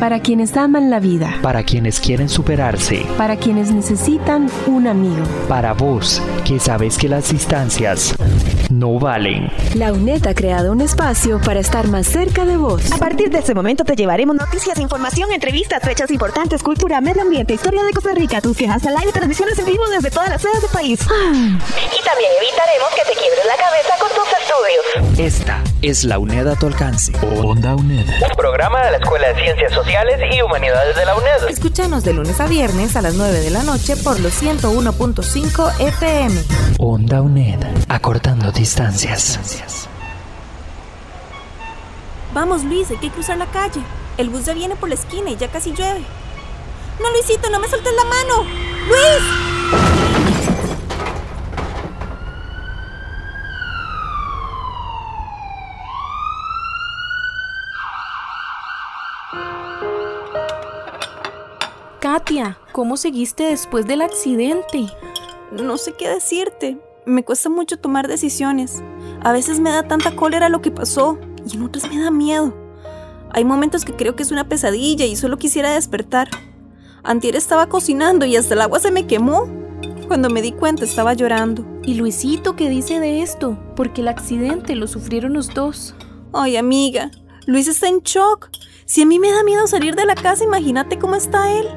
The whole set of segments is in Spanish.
Para quienes aman la vida. Para quienes quieren superarse. Para quienes necesitan un amigo. Para vos, que sabes que las distancias no valen. La UNED ha creado un espacio para estar más cerca de vos. A partir de este momento te llevaremos noticias, información, entrevistas, fechas importantes, cultura, medio ambiente, historia de Costa Rica, tus quejas al aire, transmisiones en vivo desde todas las sedes del país. Ah. Y también evitaremos que te quiebres la cabeza con tus estudios. Esta es la UNED a tu alcance. Onda UNED. Un programa de la Escuela de Ciencias Sociales y Humanidades de la UNED. Escúchanos de lunes a viernes a las 9 de la noche por los 101.5 FM. Onda UNED. Acortando distancias. Vamos, Luis, hay que cruzar la calle. El bus ya viene por la esquina y ya casi llueve. No, Luisito, no me sueltes la mano. ¡Luis! Katia, ¿cómo seguiste después del accidente? No sé qué decirte. Me cuesta mucho tomar decisiones. A veces me da tanta cólera lo que pasó y en otras me da miedo. Hay momentos que creo que es una pesadilla y solo quisiera despertar. Antier estaba cocinando y hasta el agua se me quemó. Cuando me di cuenta estaba llorando. ¿Y Luisito qué dice de esto? Porque el accidente lo sufrieron los dos. Ay, amiga, Luis está en shock. Si a mí me da miedo salir de la casa, imagínate cómo está él.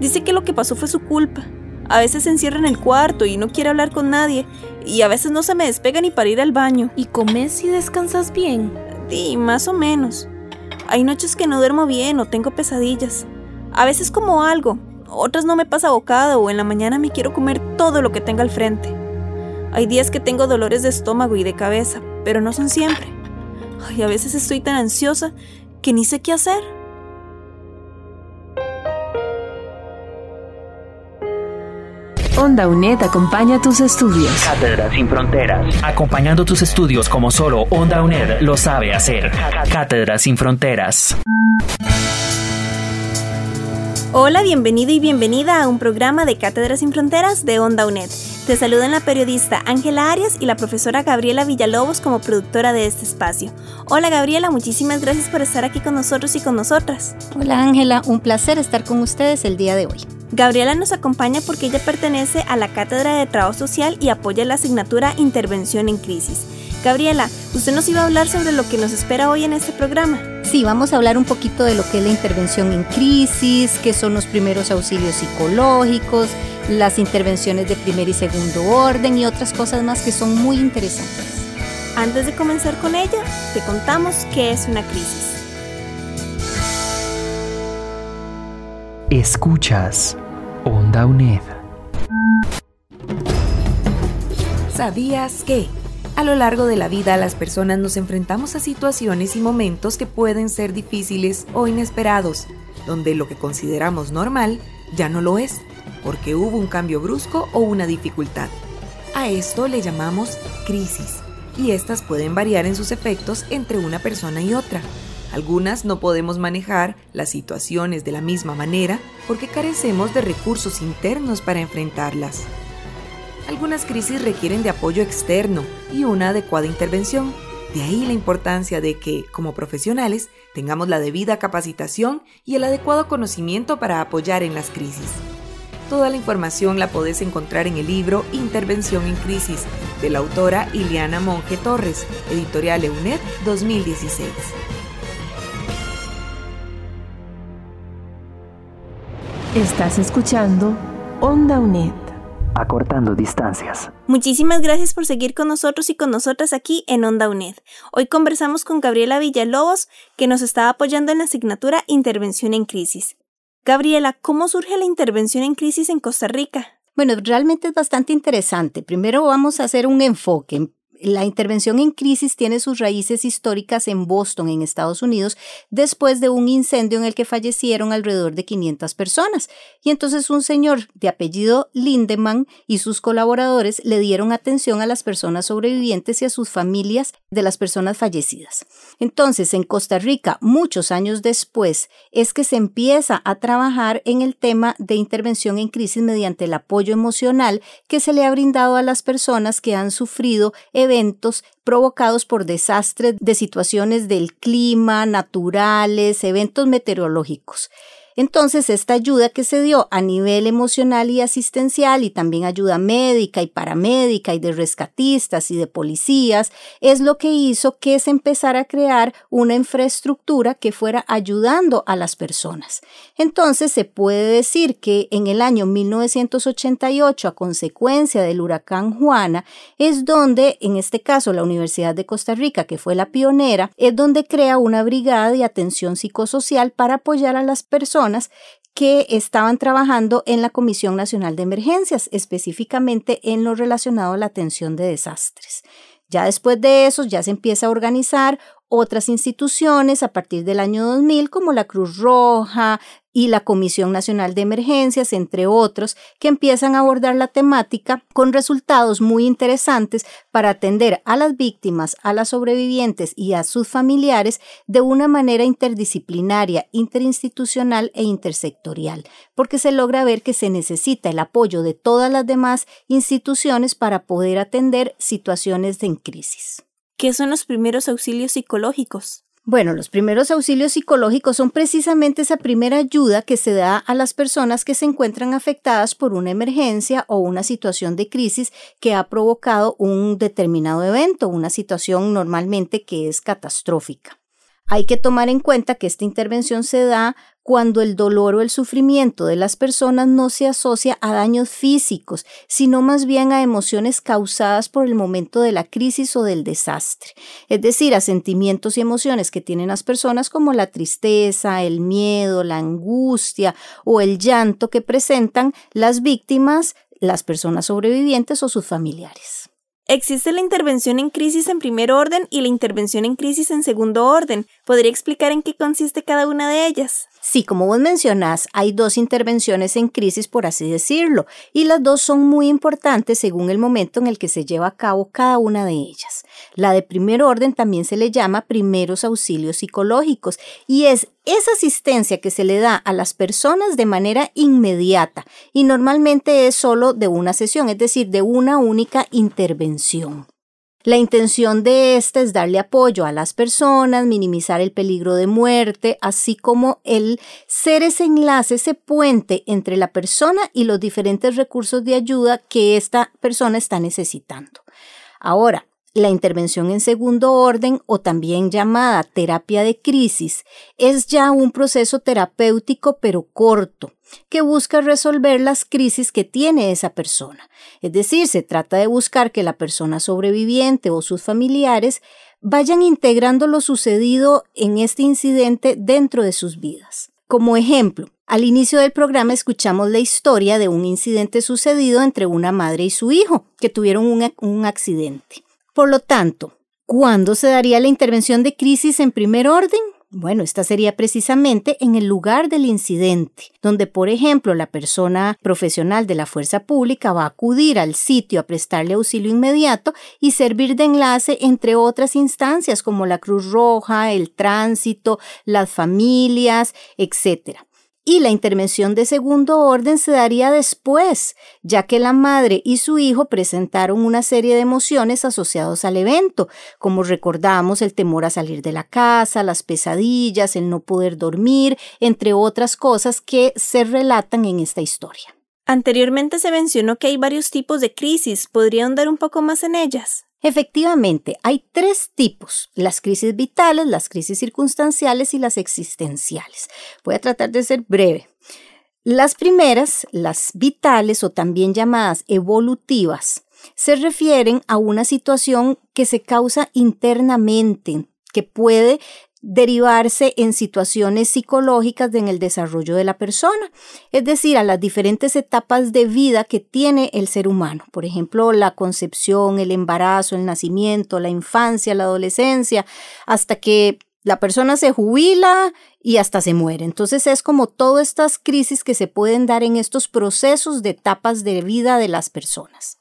Dice que lo que pasó fue su culpa. A veces se encierra en el cuarto y no quiere hablar con nadie. Y a veces no se me despega ni para ir al baño. ¿Y comes y descansas bien? Sí, más o menos. Hay noches que no duermo bien o tengo pesadillas. A veces como algo, otras no me pasa bocado o en la mañana me quiero comer todo lo que tenga al frente. Hay días que tengo dolores de estómago y de cabeza, pero no son siempre. Ay, a veces estoy tan ansiosa que ni sé qué hacer. Onda UNED acompaña tus estudios. Cátedra sin fronteras. Acompañando tus estudios como solo Onda UNED lo sabe hacer. Cátedra sin fronteras. Hola, bienvenido y bienvenida a un programa de Cátedras sin Fronteras de Onda UNED. Te saludan la periodista Ángela Arias y la profesora Gabriela Villalobos como productora de este espacio. Hola Gabriela, muchísimas gracias por estar aquí con nosotros y con nosotras. Hola Ángela, un placer estar con ustedes el día de hoy. Gabriela nos acompaña porque ella pertenece a la Cátedra de Trabajo Social y apoya la asignatura Intervención en Crisis. Gabriela, usted nos iba a hablar sobre lo que nos espera hoy en este programa. Sí, vamos a hablar un poquito de lo que es la intervención en crisis, qué son los primeros auxilios psicológicos, las intervenciones de primer y segundo orden y otras cosas más que son muy interesantes. Antes de comenzar con ella, te contamos qué es una crisis. Escuchas Onda UNED. ¿Sabías que? A lo largo de la vida las personas nos enfrentamos a situaciones y momentos que pueden ser difíciles o inesperados, donde lo que consideramos normal ya no lo es, porque hubo un cambio brusco o una dificultad. A esto le llamamos crisis, y estas pueden variar en sus efectos entre una persona y otra. Algunas no podemos manejar las situaciones de la misma manera porque carecemos de recursos internos para enfrentarlas. Algunas crisis requieren de apoyo externo y una adecuada intervención. De ahí la importancia de que, como profesionales, tengamos la debida capacitación y el adecuado conocimiento para apoyar en las crisis. Toda la información la podés encontrar en el libro Intervención en Crisis, de la autora Ileana Monge Torres, editorial EUNED 2016. Estás escuchando Onda UNED. Acortando distancias. Muchísimas gracias por seguir con nosotros y con nosotras aquí en Onda UNED. Hoy conversamos con Gabriela Villalobos, que nos está apoyando en la asignatura Intervención en Crisis. Gabriela, ¿cómo surge la intervención en crisis en Costa Rica? Bueno, realmente es bastante interesante. Primero vamos a hacer un enfoque. La intervención en crisis tiene sus raíces históricas en Boston, en Estados Unidos, después de un incendio en el que fallecieron alrededor de 500 personas. Y entonces un señor de apellido Lindemann y sus colaboradores le dieron atención a las personas sobrevivientes y a sus familias de las personas fallecidas. Entonces, en Costa Rica, muchos años después, es que se empieza a trabajar en el tema de intervención en crisis mediante el apoyo emocional que se le ha brindado a las personas que han sufrido eventos provocados por desastres de situaciones del clima, naturales, eventos meteorológicos. Entonces, esta ayuda que se dio a nivel emocional y asistencial y también ayuda médica y paramédica y de rescatistas y de policías es lo que hizo que se empezara a crear una infraestructura que fuera ayudando a las personas. Entonces, se puede decir que en el año 1988, a consecuencia del huracán Juana, es donde, en este caso, la Universidad de Costa Rica, que fue la pionera, es donde crea una brigada de atención psicosocial para apoyar a las personas que estaban trabajando en la Comisión Nacional de Emergencias, específicamente en lo relacionado a la atención de desastres. Ya después de eso ya se empieza a organizar otras instituciones a partir del año 2000 como la Cruz Roja, y la Comisión Nacional de Emergencias, entre otros, que empiezan a abordar la temática con resultados muy interesantes para atender a las víctimas, a las sobrevivientes y a sus familiares de una manera interdisciplinaria, interinstitucional e intersectorial, porque se logra ver que se necesita el apoyo de todas las demás instituciones para poder atender situaciones de crisis. ¿Qué son los primeros auxilios psicológicos? Bueno, los primeros auxilios psicológicos son precisamente esa primera ayuda que se da a las personas que se encuentran afectadas por una emergencia o una situación de crisis que ha provocado un determinado evento, una situación normalmente que es catastrófica. Hay que tomar en cuenta que esta intervención se da cuando el dolor o el sufrimiento de las personas no se asocia a daños físicos, sino más bien a emociones causadas por el momento de la crisis o del desastre, es decir, a sentimientos y emociones que tienen las personas como la tristeza, el miedo, la angustia o el llanto que presentan las víctimas, las personas sobrevivientes o sus familiares. Existe la intervención en crisis en primer orden y la intervención en crisis en segundo orden. ¿Podría explicar en qué consiste cada una de ellas? Sí, como vos mencionás, hay dos intervenciones en crisis, por así decirlo, y las dos son muy importantes según el momento en el que se lleva a cabo cada una de ellas. La de primer orden también se le llama primeros auxilios psicológicos y es esa asistencia que se le da a las personas de manera inmediata y normalmente es solo de una sesión, es decir, de una única intervención. La intención de esta es darle apoyo a las personas, minimizar el peligro de muerte, así como el ser ese enlace, ese puente entre la persona y los diferentes recursos de ayuda que esta persona está necesitando. Ahora, la intervención en segundo orden o también llamada terapia de crisis es ya un proceso terapéutico pero corto que busca resolver las crisis que tiene esa persona. Es decir, se trata de buscar que la persona sobreviviente o sus familiares vayan integrando lo sucedido en este incidente dentro de sus vidas. Como ejemplo, al inicio del programa escuchamos la historia de un incidente sucedido entre una madre y su hijo, que tuvieron un, un accidente. Por lo tanto, ¿cuándo se daría la intervención de crisis en primer orden? Bueno, esta sería precisamente en el lugar del incidente, donde, por ejemplo, la persona profesional de la fuerza pública va a acudir al sitio a prestarle auxilio inmediato y servir de enlace entre otras instancias como la Cruz Roja, el tránsito, las familias, etc y la intervención de segundo orden se daría después, ya que la madre y su hijo presentaron una serie de emociones asociados al evento, como recordamos el temor a salir de la casa, las pesadillas, el no poder dormir, entre otras cosas que se relatan en esta historia. Anteriormente se mencionó que hay varios tipos de crisis. ¿Podría ahondar un poco más en ellas? Efectivamente, hay tres tipos, las crisis vitales, las crisis circunstanciales y las existenciales. Voy a tratar de ser breve. Las primeras, las vitales o también llamadas evolutivas, se refieren a una situación que se causa internamente, que puede derivarse en situaciones psicológicas en el desarrollo de la persona, es decir, a las diferentes etapas de vida que tiene el ser humano, por ejemplo, la concepción, el embarazo, el nacimiento, la infancia, la adolescencia, hasta que la persona se jubila y hasta se muere. Entonces es como todas estas crisis que se pueden dar en estos procesos de etapas de vida de las personas.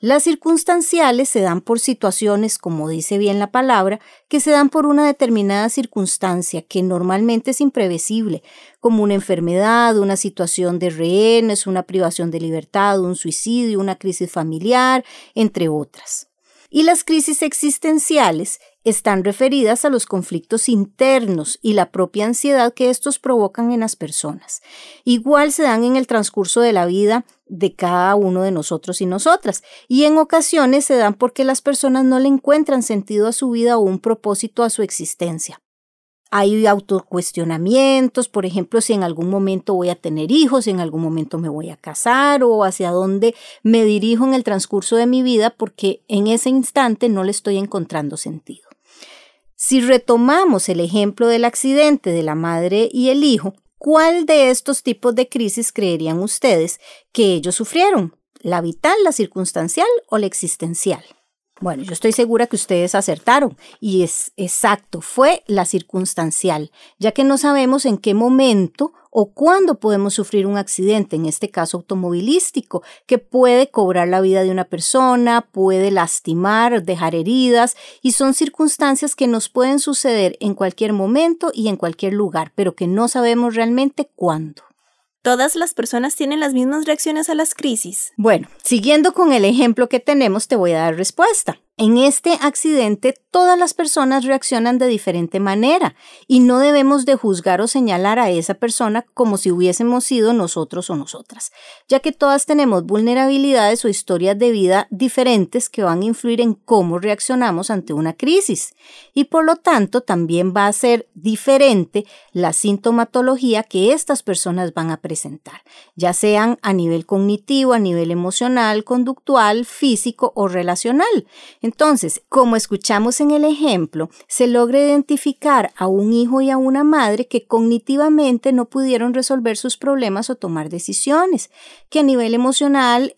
Las circunstanciales se dan por situaciones, como dice bien la palabra, que se dan por una determinada circunstancia que normalmente es imprevisible, como una enfermedad, una situación de rehenes, una privación de libertad, un suicidio, una crisis familiar, entre otras. Y las crisis existenciales están referidas a los conflictos internos y la propia ansiedad que estos provocan en las personas. Igual se dan en el transcurso de la vida de cada uno de nosotros y nosotras, y en ocasiones se dan porque las personas no le encuentran sentido a su vida o un propósito a su existencia. Hay autocuestionamientos, por ejemplo, si en algún momento voy a tener hijos, si en algún momento me voy a casar o hacia dónde me dirijo en el transcurso de mi vida porque en ese instante no le estoy encontrando sentido. Si retomamos el ejemplo del accidente de la madre y el hijo, ¿cuál de estos tipos de crisis creerían ustedes que ellos sufrieron? ¿La vital, la circunstancial o la existencial? Bueno, yo estoy segura que ustedes acertaron y es exacto, fue la circunstancial, ya que no sabemos en qué momento o cuándo podemos sufrir un accidente, en este caso automovilístico, que puede cobrar la vida de una persona, puede lastimar, dejar heridas y son circunstancias que nos pueden suceder en cualquier momento y en cualquier lugar, pero que no sabemos realmente cuándo. ¿Todas las personas tienen las mismas reacciones a las crisis? Bueno, siguiendo con el ejemplo que tenemos, te voy a dar respuesta. En este accidente todas las personas reaccionan de diferente manera y no debemos de juzgar o señalar a esa persona como si hubiésemos sido nosotros o nosotras, ya que todas tenemos vulnerabilidades o historias de vida diferentes que van a influir en cómo reaccionamos ante una crisis y por lo tanto también va a ser diferente la sintomatología que estas personas van a presentar, ya sean a nivel cognitivo, a nivel emocional, conductual, físico o relacional. Entonces, como escuchamos en el ejemplo, se logra identificar a un hijo y a una madre que cognitivamente no pudieron resolver sus problemas o tomar decisiones, que a nivel emocional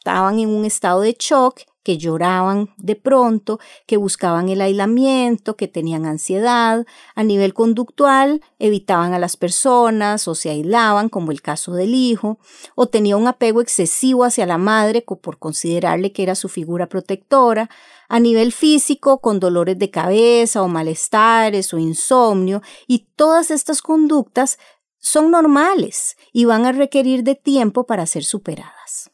estaban en un estado de shock que lloraban de pronto, que buscaban el aislamiento, que tenían ansiedad. A nivel conductual, evitaban a las personas o se aislaban, como el caso del hijo, o tenía un apego excesivo hacia la madre por considerarle que era su figura protectora. A nivel físico, con dolores de cabeza o malestares o insomnio, y todas estas conductas son normales y van a requerir de tiempo para ser superadas.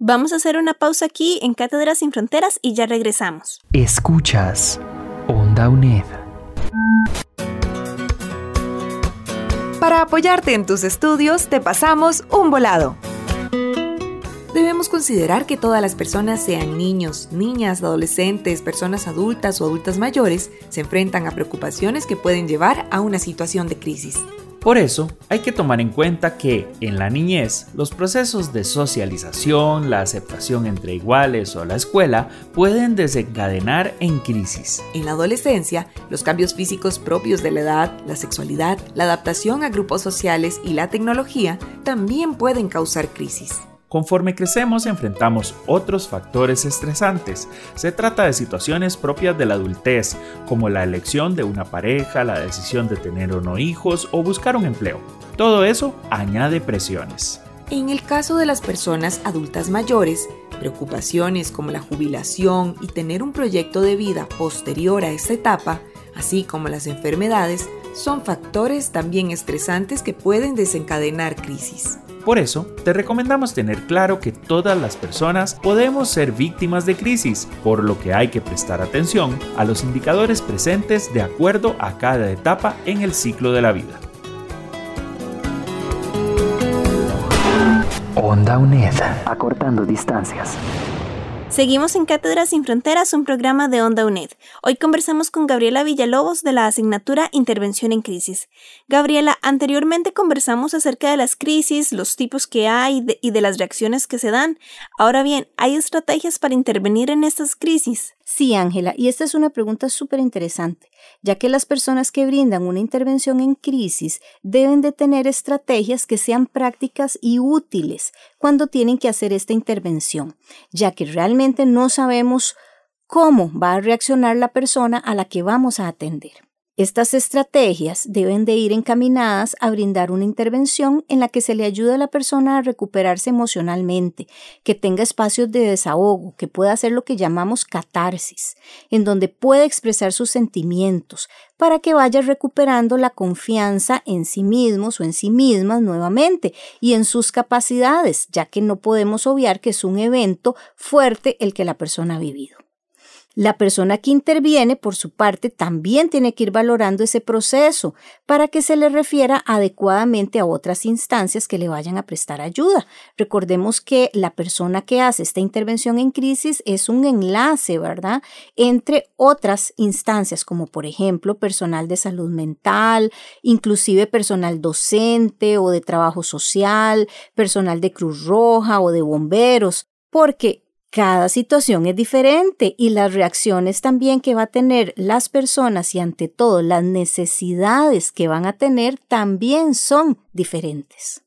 Vamos a hacer una pausa aquí en Cátedras sin Fronteras y ya regresamos. Escuchas Onda UNED. Para apoyarte en tus estudios, te pasamos un volado. Debemos considerar que todas las personas, sean niños, niñas, adolescentes, personas adultas o adultas mayores, se enfrentan a preocupaciones que pueden llevar a una situación de crisis. Por eso, hay que tomar en cuenta que en la niñez los procesos de socialización, la aceptación entre iguales o la escuela pueden desencadenar en crisis. En la adolescencia, los cambios físicos propios de la edad, la sexualidad, la adaptación a grupos sociales y la tecnología también pueden causar crisis. Conforme crecemos enfrentamos otros factores estresantes. Se trata de situaciones propias de la adultez, como la elección de una pareja, la decisión de tener o no hijos o buscar un empleo. Todo eso añade presiones. En el caso de las personas adultas mayores, preocupaciones como la jubilación y tener un proyecto de vida posterior a esta etapa, así como las enfermedades, son factores también estresantes que pueden desencadenar crisis. Por eso, te recomendamos tener claro que todas las personas podemos ser víctimas de crisis, por lo que hay que prestar atención a los indicadores presentes de acuerdo a cada etapa en el ciclo de la vida. Onda UNED, acortando distancias. Seguimos en Cátedras sin Fronteras, un programa de Onda UNED. Hoy conversamos con Gabriela Villalobos de la asignatura Intervención en Crisis. Gabriela, anteriormente conversamos acerca de las crisis, los tipos que hay y de las reacciones que se dan. Ahora bien, ¿hay estrategias para intervenir en estas crisis? Sí, Ángela, y esta es una pregunta súper interesante, ya que las personas que brindan una intervención en crisis deben de tener estrategias que sean prácticas y útiles cuando tienen que hacer esta intervención, ya que realmente no sabemos cómo va a reaccionar la persona a la que vamos a atender. Estas estrategias deben de ir encaminadas a brindar una intervención en la que se le ayude a la persona a recuperarse emocionalmente, que tenga espacios de desahogo, que pueda hacer lo que llamamos catarsis, en donde pueda expresar sus sentimientos, para que vaya recuperando la confianza en sí mismos o en sí mismas nuevamente y en sus capacidades, ya que no podemos obviar que es un evento fuerte el que la persona ha vivido. La persona que interviene, por su parte, también tiene que ir valorando ese proceso para que se le refiera adecuadamente a otras instancias que le vayan a prestar ayuda. Recordemos que la persona que hace esta intervención en crisis es un enlace, ¿verdad? Entre otras instancias, como por ejemplo personal de salud mental, inclusive personal docente o de trabajo social, personal de Cruz Roja o de bomberos, porque cada situación es diferente y las reacciones también que va a tener las personas y ante todo las necesidades que van a tener también son diferentes.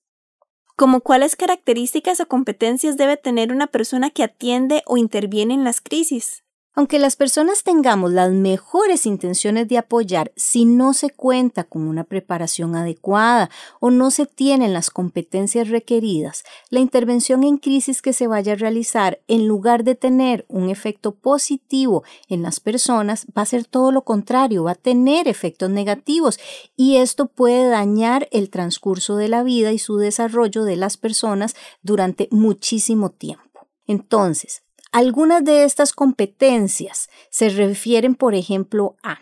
¿Como cuáles características o competencias debe tener una persona que atiende o interviene en las crisis? Aunque las personas tengamos las mejores intenciones de apoyar, si no se cuenta con una preparación adecuada o no se tienen las competencias requeridas, la intervención en crisis que se vaya a realizar, en lugar de tener un efecto positivo en las personas, va a ser todo lo contrario, va a tener efectos negativos y esto puede dañar el transcurso de la vida y su desarrollo de las personas durante muchísimo tiempo. Entonces, algunas de estas competencias se refieren, por ejemplo, a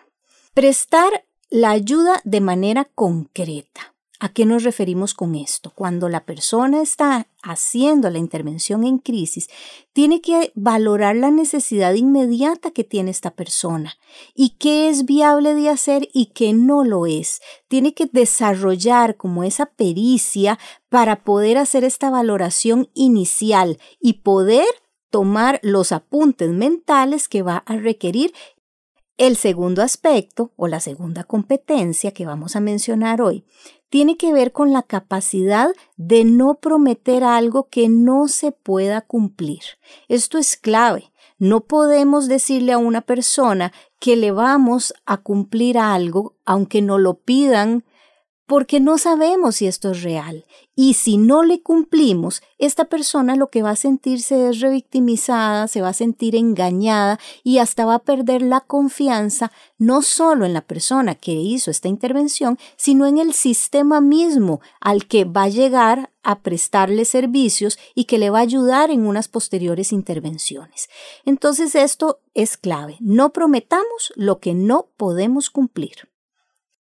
prestar la ayuda de manera concreta. ¿A qué nos referimos con esto? Cuando la persona está haciendo la intervención en crisis, tiene que valorar la necesidad inmediata que tiene esta persona y qué es viable de hacer y qué no lo es. Tiene que desarrollar como esa pericia para poder hacer esta valoración inicial y poder tomar los apuntes mentales que va a requerir. El segundo aspecto o la segunda competencia que vamos a mencionar hoy tiene que ver con la capacidad de no prometer algo que no se pueda cumplir. Esto es clave. No podemos decirle a una persona que le vamos a cumplir algo aunque no lo pidan porque no sabemos si esto es real. Y si no le cumplimos, esta persona lo que va a sentirse es revictimizada, se va a sentir engañada y hasta va a perder la confianza no solo en la persona que hizo esta intervención, sino en el sistema mismo al que va a llegar a prestarle servicios y que le va a ayudar en unas posteriores intervenciones. Entonces esto es clave. No prometamos lo que no podemos cumplir.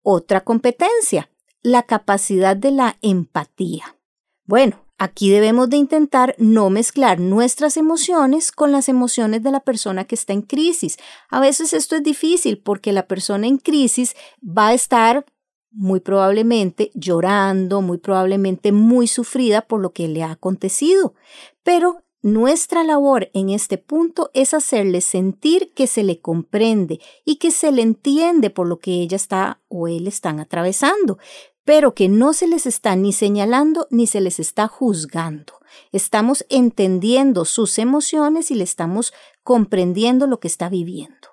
Otra competencia, la capacidad de la empatía. Bueno, aquí debemos de intentar no mezclar nuestras emociones con las emociones de la persona que está en crisis. A veces esto es difícil porque la persona en crisis va a estar muy probablemente llorando, muy probablemente muy sufrida por lo que le ha acontecido, pero nuestra labor en este punto es hacerle sentir que se le comprende y que se le entiende por lo que ella está o él están atravesando, pero que no se les está ni señalando ni se les está juzgando. Estamos entendiendo sus emociones y le estamos comprendiendo lo que está viviendo.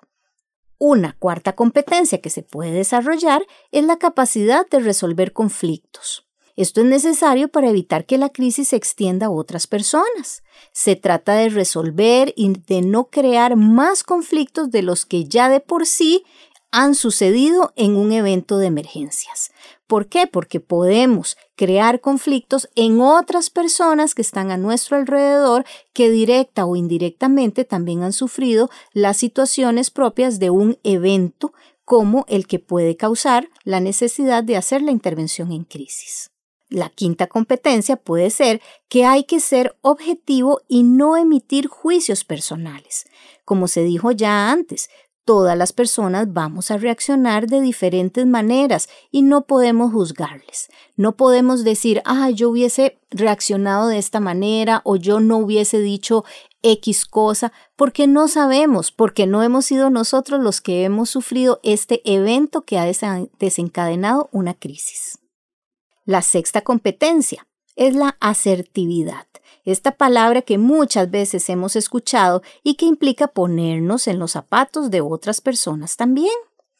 Una cuarta competencia que se puede desarrollar es la capacidad de resolver conflictos. Esto es necesario para evitar que la crisis se extienda a otras personas. Se trata de resolver y de no crear más conflictos de los que ya de por sí han sucedido en un evento de emergencias. ¿Por qué? Porque podemos crear conflictos en otras personas que están a nuestro alrededor que directa o indirectamente también han sufrido las situaciones propias de un evento como el que puede causar la necesidad de hacer la intervención en crisis. La quinta competencia puede ser que hay que ser objetivo y no emitir juicios personales. Como se dijo ya antes, todas las personas vamos a reaccionar de diferentes maneras y no podemos juzgarles. No podemos decir, ah, yo hubiese reaccionado de esta manera o yo no hubiese dicho X cosa, porque no sabemos, porque no hemos sido nosotros los que hemos sufrido este evento que ha desencadenado una crisis. La sexta competencia es la asertividad. Esta palabra que muchas veces hemos escuchado y que implica ponernos en los zapatos de otras personas también.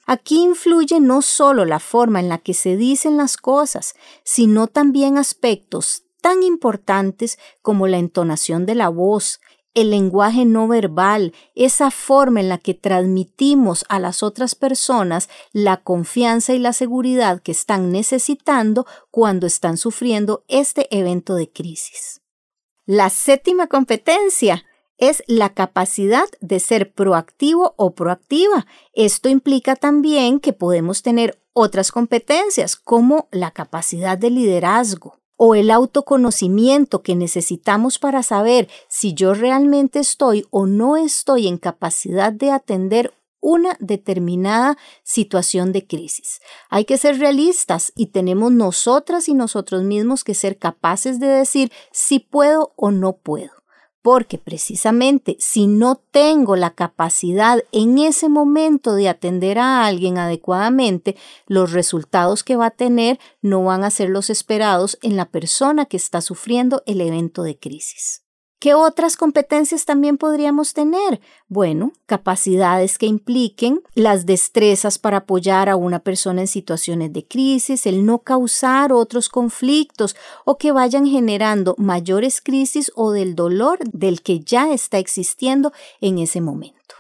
Aquí influye no solo la forma en la que se dicen las cosas, sino también aspectos tan importantes como la entonación de la voz, el lenguaje no verbal, esa forma en la que transmitimos a las otras personas la confianza y la seguridad que están necesitando cuando están sufriendo este evento de crisis. La séptima competencia es la capacidad de ser proactivo o proactiva. Esto implica también que podemos tener otras competencias como la capacidad de liderazgo o el autoconocimiento que necesitamos para saber si yo realmente estoy o no estoy en capacidad de atender una determinada situación de crisis. Hay que ser realistas y tenemos nosotras y nosotros mismos que ser capaces de decir si puedo o no puedo porque precisamente si no tengo la capacidad en ese momento de atender a alguien adecuadamente, los resultados que va a tener no van a ser los esperados en la persona que está sufriendo el evento de crisis. ¿Qué otras competencias también podríamos tener? Bueno, capacidades que impliquen las destrezas para apoyar a una persona en situaciones de crisis, el no causar otros conflictos o que vayan generando mayores crisis o del dolor del que ya está existiendo en ese momento.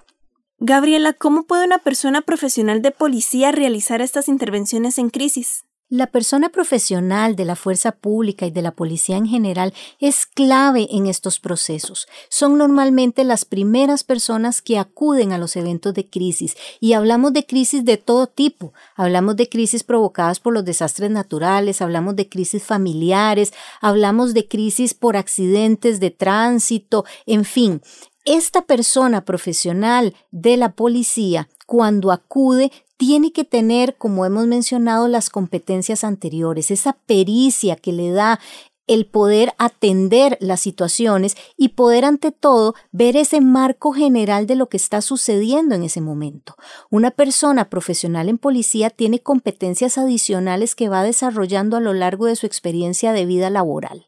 Gabriela, ¿cómo puede una persona profesional de policía realizar estas intervenciones en crisis? La persona profesional de la fuerza pública y de la policía en general es clave en estos procesos. Son normalmente las primeras personas que acuden a los eventos de crisis y hablamos de crisis de todo tipo. Hablamos de crisis provocadas por los desastres naturales, hablamos de crisis familiares, hablamos de crisis por accidentes de tránsito, en fin. Esta persona profesional de la policía cuando acude tiene que tener, como hemos mencionado, las competencias anteriores, esa pericia que le da el poder atender las situaciones y poder ante todo ver ese marco general de lo que está sucediendo en ese momento. Una persona profesional en policía tiene competencias adicionales que va desarrollando a lo largo de su experiencia de vida laboral.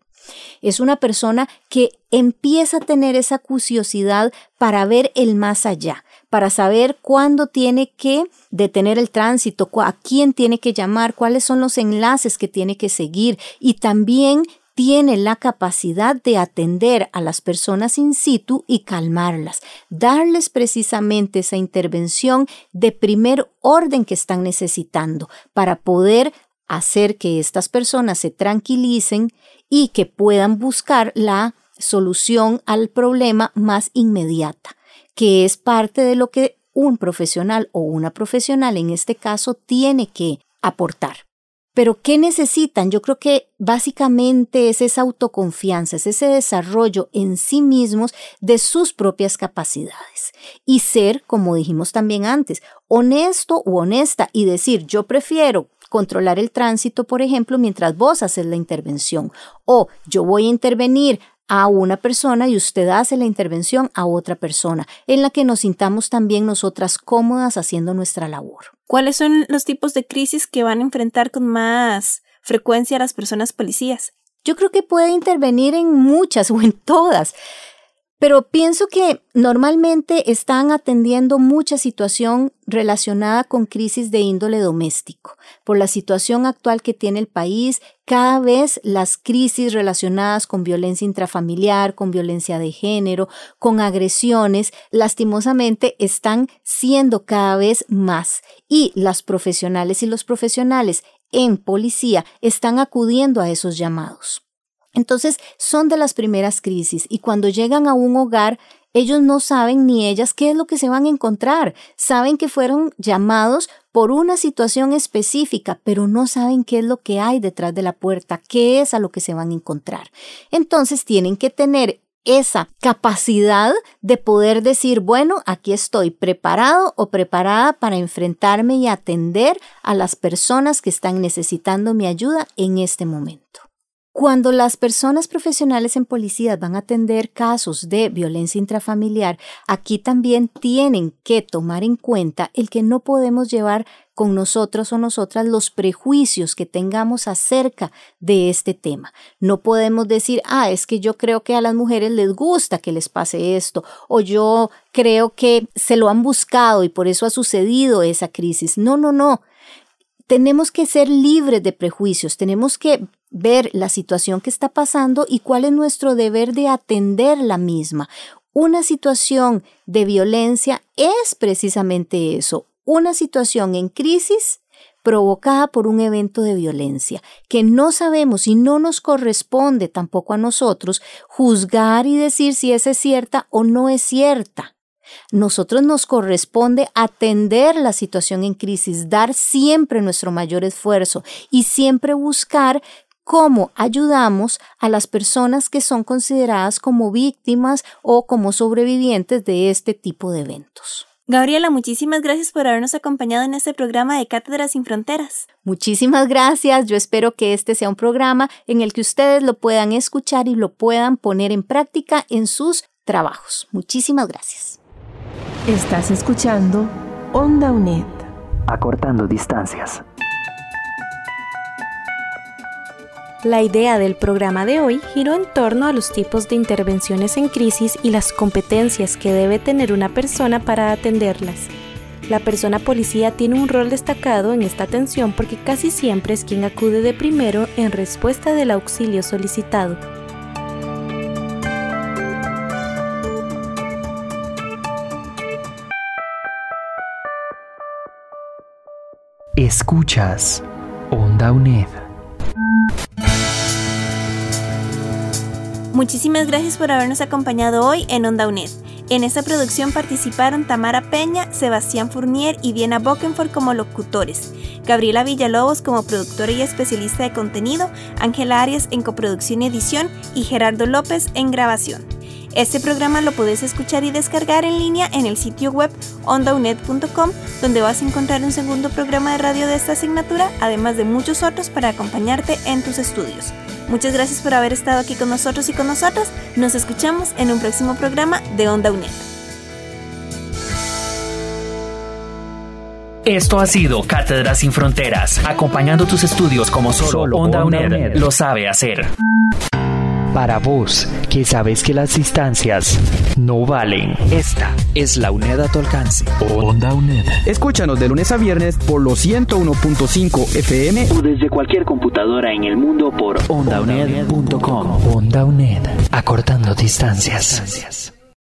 Es una persona que empieza a tener esa curiosidad para ver el más allá, para saber cuándo tiene que detener el tránsito, a quién tiene que llamar, cuáles son los enlaces que tiene que seguir. Y también tiene la capacidad de atender a las personas in situ y calmarlas, darles precisamente esa intervención de primer orden que están necesitando para poder hacer que estas personas se tranquilicen y que puedan buscar la solución al problema más inmediata que es parte de lo que un profesional o una profesional en este caso tiene que aportar. Pero ¿qué necesitan? Yo creo que básicamente es esa autoconfianza, es ese desarrollo en sí mismos de sus propias capacidades y ser, como dijimos también antes, honesto u honesta y decir yo prefiero controlar el tránsito, por ejemplo, mientras vos haces la intervención o yo voy a intervenir a una persona y usted hace la intervención a otra persona, en la que nos sintamos también nosotras cómodas haciendo nuestra labor. ¿Cuáles son los tipos de crisis que van a enfrentar con más frecuencia las personas policías? Yo creo que puede intervenir en muchas o en todas. Pero pienso que normalmente están atendiendo mucha situación relacionada con crisis de índole doméstico. Por la situación actual que tiene el país, cada vez las crisis relacionadas con violencia intrafamiliar, con violencia de género, con agresiones, lastimosamente están siendo cada vez más. Y las profesionales y los profesionales en policía están acudiendo a esos llamados. Entonces son de las primeras crisis y cuando llegan a un hogar, ellos no saben ni ellas qué es lo que se van a encontrar. Saben que fueron llamados por una situación específica, pero no saben qué es lo que hay detrás de la puerta, qué es a lo que se van a encontrar. Entonces tienen que tener esa capacidad de poder decir, bueno, aquí estoy preparado o preparada para enfrentarme y atender a las personas que están necesitando mi ayuda en este momento. Cuando las personas profesionales en policía van a atender casos de violencia intrafamiliar, aquí también tienen que tomar en cuenta el que no podemos llevar con nosotros o nosotras los prejuicios que tengamos acerca de este tema. No podemos decir, ah, es que yo creo que a las mujeres les gusta que les pase esto, o yo creo que se lo han buscado y por eso ha sucedido esa crisis. No, no, no tenemos que ser libres de prejuicios, tenemos que ver la situación que está pasando y cuál es nuestro deber de atender la misma. Una situación de violencia es precisamente eso, una situación en crisis provocada por un evento de violencia, que no sabemos y no nos corresponde tampoco a nosotros juzgar y decir si esa es cierta o no es cierta. Nosotros nos corresponde atender la situación en crisis, dar siempre nuestro mayor esfuerzo y siempre buscar cómo ayudamos a las personas que son consideradas como víctimas o como sobrevivientes de este tipo de eventos. Gabriela, muchísimas gracias por habernos acompañado en este programa de Cátedras sin Fronteras. Muchísimas gracias. Yo espero que este sea un programa en el que ustedes lo puedan escuchar y lo puedan poner en práctica en sus trabajos. Muchísimas gracias. Estás escuchando Onda UNED. Acortando distancias. La idea del programa de hoy giró en torno a los tipos de intervenciones en crisis y las competencias que debe tener una persona para atenderlas. La persona policía tiene un rol destacado en esta atención porque casi siempre es quien acude de primero en respuesta del auxilio solicitado. Escuchas Onda UNED. Muchísimas gracias por habernos acompañado hoy en Onda UNED. En esta producción participaron Tamara Peña, Sebastián Fournier y Diana Bokenford como locutores, Gabriela Villalobos como productora y especialista de contenido, Ángela Arias en coproducción y edición y Gerardo López en grabación. Este programa lo puedes escuchar y descargar en línea en el sitio web ondaunet.com, donde vas a encontrar un segundo programa de radio de esta asignatura, además de muchos otros para acompañarte en tus estudios. Muchas gracias por haber estado aquí con nosotros y con nosotras. Nos escuchamos en un próximo programa de Onda UNED. Esto ha sido Cátedras sin Fronteras, acompañando tus estudios como solo, Onda, UNED lo sabe hacer. Para vos, que sabes que las distancias no valen. Esta es la UNED a tu alcance. Onda UNED. Escúchanos de lunes a viernes por los 101.5 FM o desde cualquier computadora en el mundo por ondauned.com. Onda UNED. Acortando distancias.